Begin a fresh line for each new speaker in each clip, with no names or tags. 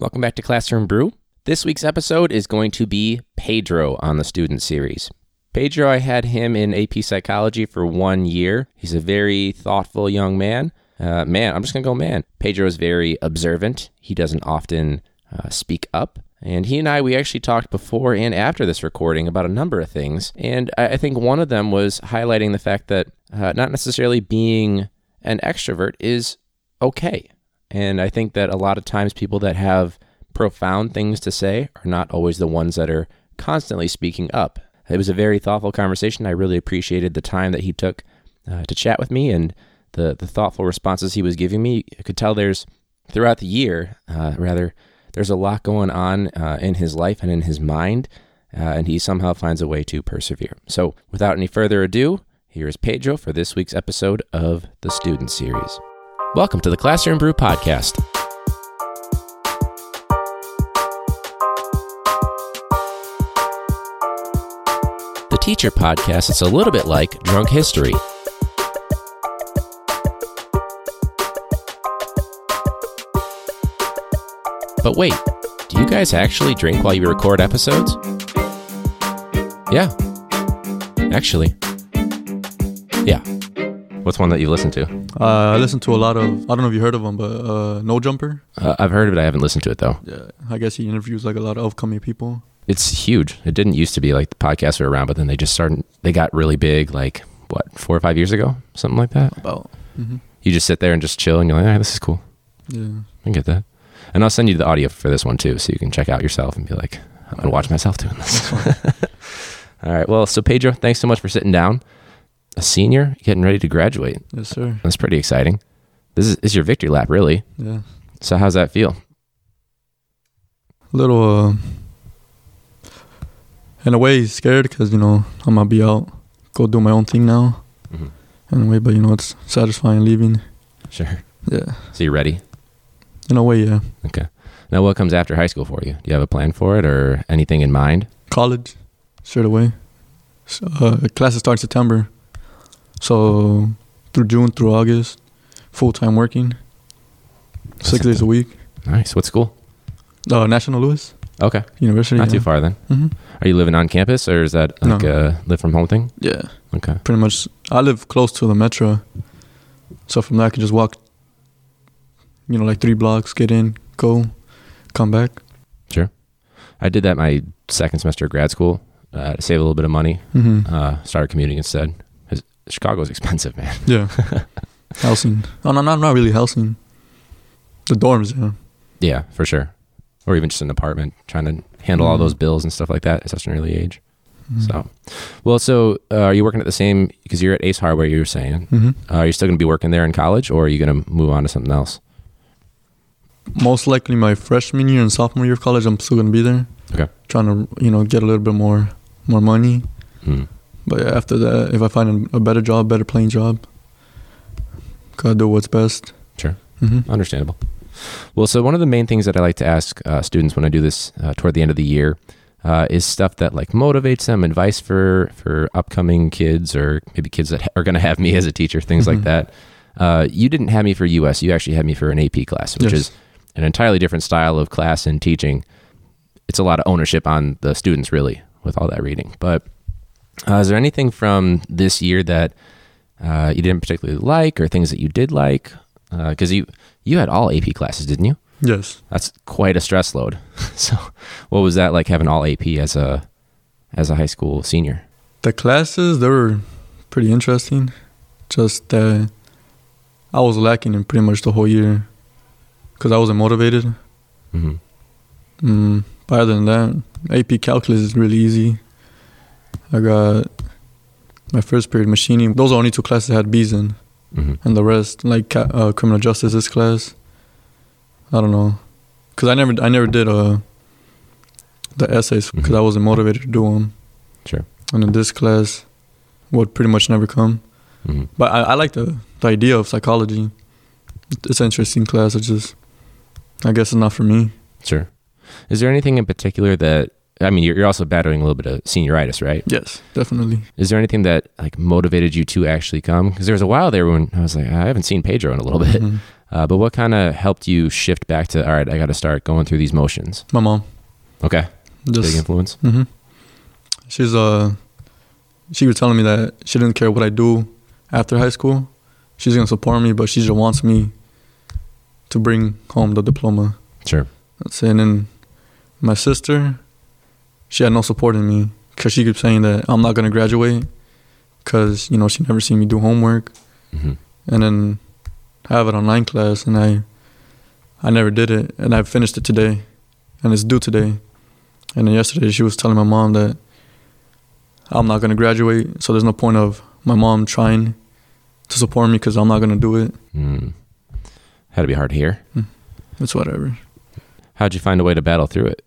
Welcome back to Classroom Brew. This week's episode is going to be Pedro on the student series. Pedro, I had him in AP Psychology for one year. He's a very thoughtful young man. Uh, man, I'm just going to go man. Pedro is very observant. He doesn't often uh, speak up. And he and I, we actually talked before and after this recording about a number of things. And I, I think one of them was highlighting the fact that uh, not necessarily being an extrovert is okay. And I think that a lot of times people that have profound things to say are not always the ones that are constantly speaking up. It was a very thoughtful conversation. I really appreciated the time that he took uh, to chat with me and the, the thoughtful responses he was giving me. I could tell there's, throughout the year, uh, rather, there's a lot going on uh, in his life and in his mind, uh, and he somehow finds a way to persevere. So, without any further ado, here is Pedro for this week's episode of the Student Series. Welcome to the Classroom Brew Podcast. The Teacher Podcast is a little bit like Drunk History. But wait, do you guys actually drink while you record episodes? Yeah. Actually. What's one that you listened to?
Uh, I listened to a lot of. I don't know if you heard of him, but uh, No Jumper.
Uh, I've heard of it. I haven't listened to it though.
Yeah, I guess he interviews like a lot of upcoming people.
It's huge. It didn't used to be like the podcasts were around, but then they just started. They got really big, like what four or five years ago, something like that.
About. hmm
You just sit there and just chill, and you're like, "Ah, this is cool.
Yeah.
I get that." And I'll send you the audio for this one too, so you can check out yourself and be like, "I'm gonna watch myself doing this." All right. Well, so Pedro, thanks so much for sitting down. A senior, getting ready to graduate.
Yes, sir.
That's pretty exciting. This is, is your victory lap, really.
Yeah.
So how's that feel?
A little. Uh, in a way, scared because you know I'm gonna be out, go do my own thing now.
Mhm.
In a way, but you know it's satisfying leaving.
Sure.
Yeah.
So you're ready?
In a way, yeah.
Okay. Now, what comes after high school for you? Do you have a plan for it or anything in mind?
College, straight away. So, uh, classes start September, so through June through August, full time working, six days a week.
Nice. What school?
Uh, National Louis
Okay.
University.
Not
yeah.
too far then.
hmm
Are you living on campus or is that like
No.
a live from home thing?
Yeah,
Okay.
pretty much. I live close to the metro, so from there I can just walk. You know, like three blocks, get in, go, come back.
Sure. I did that my second semester of grad school uh, to save a little bit of money.
hmm
Uh, started commuting instead. Chicago's expensive, man.
Yeah, housing. Oh no, not not really housing. The dorms, yeah.
Yeah, for sure. Or even just an apartment, trying to handle all
Mhm.
those bills and stuff like that at such an early age.
Mhm.
So, well, so uh, are you working at the same? Because you're at Ace Hardware, you were saying.
Mhm.
Uh, are you still going to be working there in college, or are you going to move on to something else?
most likely my freshman year and sophomore year of college, I'm still gonna be there.
Okay.
Trying to you know get a little bit more more money,
Hmm.
But yeah, after that, if I find a, better job, better paying job, gotta do what's best.
Sure.
hmm
Understandable. Well, so one of the main things that I like to ask uh, students when I do this uh, toward the end of the year uh, is stuff that like motivates them, advice for for upcoming kids or maybe kids that are going to have me as a teacher, things like
Mhm.
that. Uh, you didn't have me for US. You actually had me for an AP class, which
Yes.
is an entirely different style of class and teaching. It's a lot of ownership on the students, really, with all that reading. But uh, is there anything from this year that uh, you didn't particularly like, or things that you did like? Because you you had all AP classes, didn't you?
Yes.
That's quite a stress load. so, what was that like having all AP as a as a high school senior?
The classes they were pretty interesting. Just that I was lacking in pretty much the whole year because I wasn't motivated.
hmm
Mm, but other than that, AP calculus is really easy. I got my first period machining. Those are only two classes I had B's in,
hmm
and the rest like uh, criminal justice this class. I don't know, cause I never I never did uh the essays because
Mhm.
I wasn't motivated to do them.
Sure.
And in this class, would pretty much never come.
hmm
But I, I like the the idea of psychology. It's an interesting class. It's just I guess it's not for me.
Sure. Is there anything in particular that I mean, you're, you're also battling a little bit of senioritis, right?
Yes, definitely.
Is there anything that like motivated you to actually come? Because there was a while there when I was like, I haven't seen Pedro in a little bit.
Mhm.
Uh, but what kind of helped you shift back to, all right, I got to start going through these motions?
My mom.
Okay. Big
Just
influence.
hmm She's uh, she was telling me that she didn't care what I do after high school. She's gonna support me, but she just wants me to bring home the diploma.
Sure.
That's it. And then my sister, she had no support in me because she keeps saying that I'm not gonna graduate because you know she never seen me do homework.
hmm
And then I have an online class, and I I never did it, and I finished it today, and it's due today. And then yesterday she was telling my mom that I'm not gonna graduate, so there's no point of my mom trying to support me because I'm not gonna do it.
Mm. Had to be hard to hear.
It's whatever.
How'd you find a way to battle through it?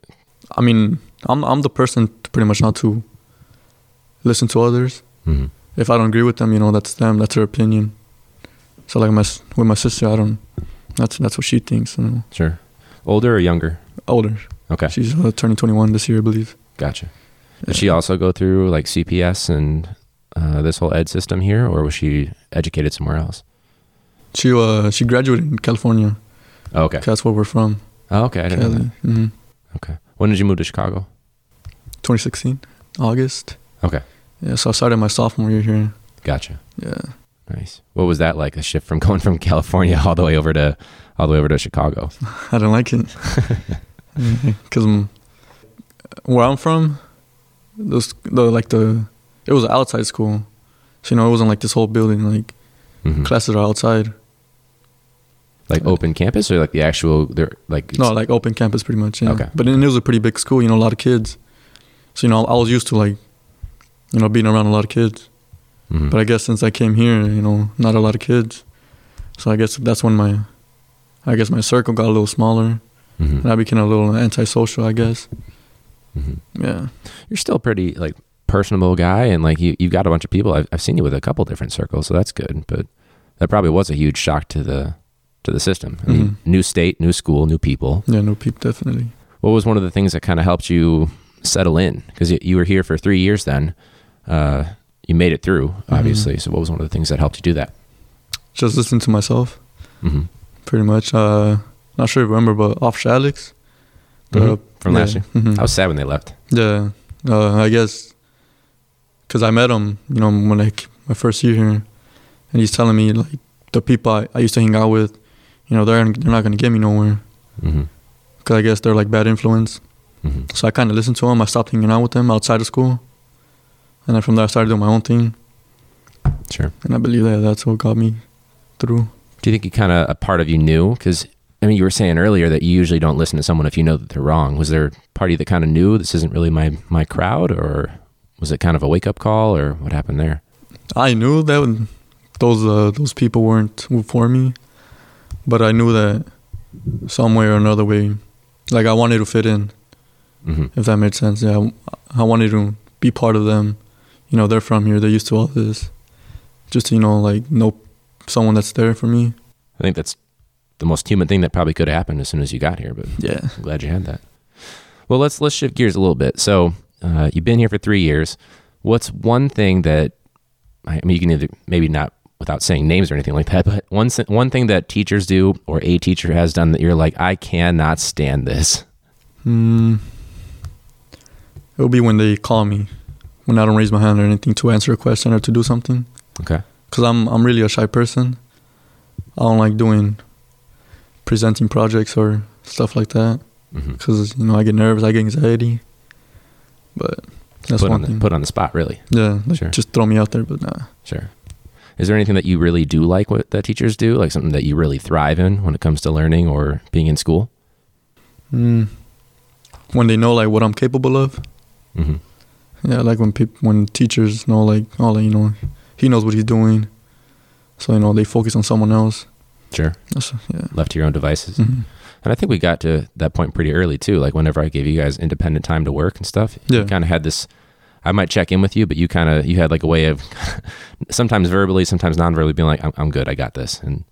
I mean, I'm I'm the person pretty much not to listen to others.
hmm
If I don't agree with them, you know, that's them, that's their opinion. So like my with my sister, I don't. That's that's what she thinks. You know,
Sure. Older or younger?
older.
Okay.
She's uh, turning 21 this year, I believe.
Gotcha. Did she also go through like CPS and uh, this whole ed system here, or was she educated somewhere else?
She uh she graduated in California.
Oh, okay.
That's where we're from.
Oh, okay. I didn't know that.
Cali. hmm
Okay. When did you move to Chicago?
2016, August.
Okay.
Yeah, so I started my sophomore year here.
Gotcha.
Yeah.
Nice. What was that like? A shift from going from California all the way over to all the way over to Chicago.
I didn't like it because where I'm from, those the like the it was an outside school, so you know it wasn't like this whole building. Like
Mhm.
classes are outside.
Like open campus or like the actual? They're like
No, like open campus, pretty much. Yeah.
Okay.
But then it was a pretty big school. You know, a lot of kids. So you know, I was used to like, you know, being around a lot of kids.
Mhm.
But I guess since I came here, you know, not a lot of kids. So I guess that's when my, I guess my circle got a little smaller,
Mhm.
and I became a little antisocial. I guess.
Mhm.
Yeah.
You're still pretty like personable guy, and like you you've got a bunch of people. I've I've seen you with a couple different circles, so that's good. But that probably was a huge shock to the to the system. I mean,
Mhm.
new state, new school, new people.
Yeah. new people definitely.
What was one of the things that kind of helped you settle in? Because you, you were here for three years then. Uh, you made it through, obviously. So, what was one of the things that helped you do that?
Just listen to myself,
hmm
pretty much. Uh, not sure if you remember, but Officer Alex. the-
Mhm. From last
yeah,
year,
mhm.
I was sad when they left.
Yeah, uh, I guess because I met him, you know, when like my first year here, and he's telling me like the people I, I used to hang out with, you know, they're they're not gonna get me nowhere
hmm
because I guess they're like bad influence.
hmm
So I kind of listened to them. I stopped hanging out with them outside of school, and then from there I started doing my own thing.
Sure.
And I believe that that's what got me through.
Do you think you kind of a part of you knew? Because I mean, you were saying earlier that you usually don't listen to someone if you know that they're wrong. Was there a part of you that kind of knew this isn't really my my crowd, or was it kind of a wake up call, or what happened there?
I knew that those uh, those people weren't for me, but I knew that some way or another way, like I wanted to fit in.
hmm
if that made sense. Yeah, I wanted to be part of them. You know, they're from here. They're used to all this. Just you know, like know someone that's there for me.
I think that's the most human thing that probably could have happened as soon as you got here. But
Yeah.
I'm glad you had that. Well, let's let's shift gears a little bit. So uh, you've been here for three years. What's one thing that I mean, you can either maybe not without saying names or anything like that, but one one thing that teachers do or a teacher has done that you're like, I cannot stand this.
Mm, it'll be when they call me, when I don't raise my hand or anything to answer a question or to do something.
Okay.
Cause I'm I'm really a shy person. I don't like doing presenting projects or stuff like that.
hmm
Cause you know I get nervous, I get anxiety. But that's
Put
one
on the,
thing.
put on the spot, really.
yeah, like,
Sure.
just throw me out there. But nah.
Sure. Is there anything that you really do like what that teachers do? Like something that you really thrive in when it comes to learning or being in school?
Mm. When they know like what I'm capable of.
hmm
Yeah, like when people when teachers know like oh like, you know he knows what he's doing, so you know they focus on someone else.
Sure.
Yeah.
Left to your own devices.
Mhm.
And I think we got to that point pretty early too. Like whenever I gave you guys independent time to work and stuff,
Yeah.
you kind of had this. I might check in with you, but you kind of you had like a way of sometimes verbally, sometimes non-verbally being like, "I'm, I'm good, I got this." And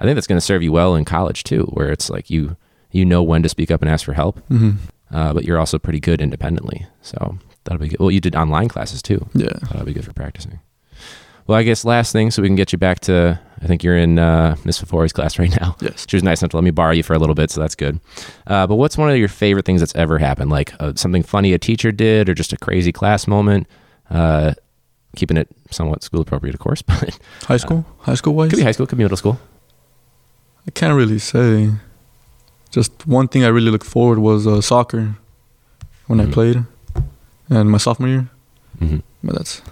I think that's going to serve you well in college too, where it's like you you know when to speak up and ask for help.
Mhm.
uh, but you're also pretty good independently. So that'll be good. Well, you did online classes too.
Yeah.
That'll be good for practicing. Well, I guess last thing, so we can get you back to. I think you're in uh, Miss Fafori's class right now.
Yes.
She was nice enough to let me borrow you for a little bit, so that's good. Uh, but what's one of your favorite things that's ever happened? Like uh, something funny a teacher did, or just a crazy class moment? Uh, keeping it somewhat school appropriate, of course, but
High school? high school wise?
could be high school, could be middle school.
I can't really say. Just one thing I really looked forward was uh, soccer when
Mhm.
I played, and my sophomore year.
hmm
But that's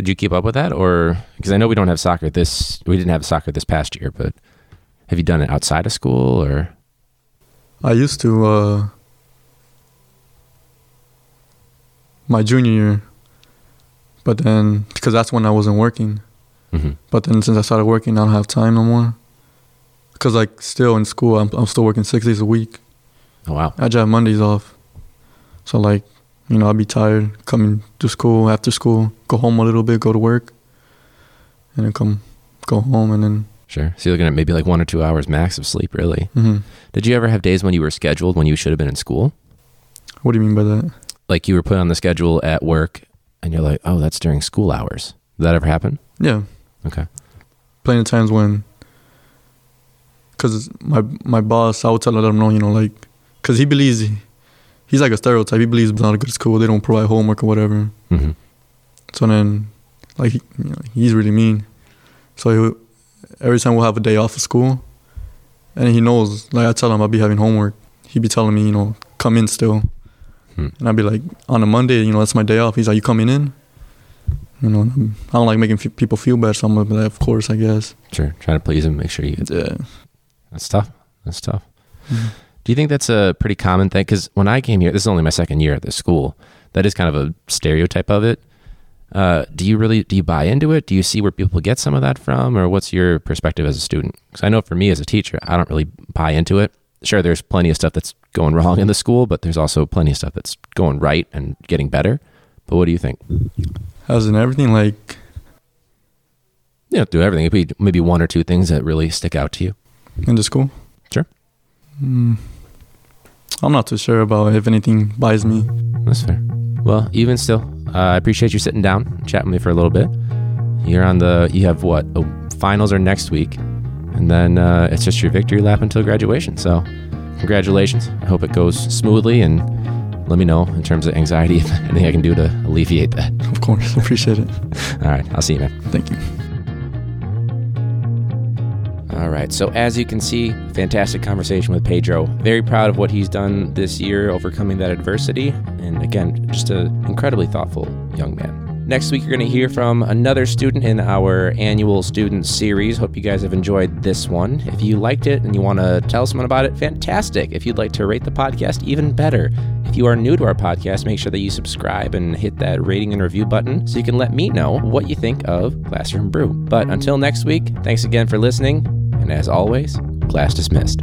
Did you keep up with that, or because I know we don't have soccer this, we didn't have soccer this past year, but have you done it outside of school or?
I used to uh, my junior year, but then because that's when I wasn't working.
hmm
But then since I started working, I don't have time no more. Cause like still in school, I'm I'm still working six days a week.
Oh wow.
I just have Mondays off. So like, you know, I'd be tired coming to school after school, go home a little bit, go to work, and then come go home and then.
Sure. So you're looking at maybe like one or two hours max of sleep, really.
hmm
Did you ever have days when you were scheduled when you should have been in school?
What do you mean by that?
Like you were put on the schedule at work and you're like, oh, that's during school hours. Did that ever happen?
Yeah,
Okay.
plenty of times when. Cause my my boss, I would tell let him know, you know, like, cause he believes he's like a stereotype. He believes it's not a good school. They don't provide homework or whatever.
hmm
So then, like, he, you know, he's really mean. So he, every time we'll have a day off of school, and he knows, like, I tell him I'll be having homework. He'd be telling me, you know, come in still.
Hmm.
And I'd be like, on a Monday, you know, that's my day off. He's like, you coming in? You know, I'm- don't like making f- people feel bad, so I'm gonna be like, of course, I guess.
Sure. Trying to please him, make sure you get.
Yeah.
That's tough. That's tough.
Mhm.
Do you think that's a pretty common thing? Because when I came here, this is only my second year at this school. That is kind of a stereotype of it. Uh, do you really do you buy into it? Do you see where people get some of that from, or what's your perspective as a student? Because I know for me as a teacher, I don't really buy into it. Sure, there's plenty of stuff that's going wrong in the school, but there's also plenty of stuff that's going right and getting better. But what do you think?
As in everything, like,
You know, do everything. Maybe maybe one or two things that really stick out to you.
in the school.
Sure.
Mm, I'm not too sure about if anything buys me.
That's fair. Well, even still, uh, I appreciate you sitting down, chatting with me for a little bit. You're on the. You have what? Oh, finals are next week, and then uh, it's just your victory lap until graduation. So, congratulations. I hope it goes smoothly, and let me know in terms of anxiety if anything I can do to alleviate that.
Of course, appreciate it.
All right, I'll see you, man.
Thank you.
All right. So, as you can see, fantastic conversation with Pedro. Very proud of what he's done this year, overcoming that adversity. And again, just an incredibly thoughtful young man. Next week, you're going to hear from another student in our annual student series. Hope you guys have enjoyed this one. If you liked it and you want to tell someone about it, fantastic. If you'd like to rate the podcast, even better. If you are new to our podcast, make sure that you subscribe and hit that rating and review button so you can let me know what you think of Classroom Brew. But until next week, thanks again for listening. And as always, class dismissed.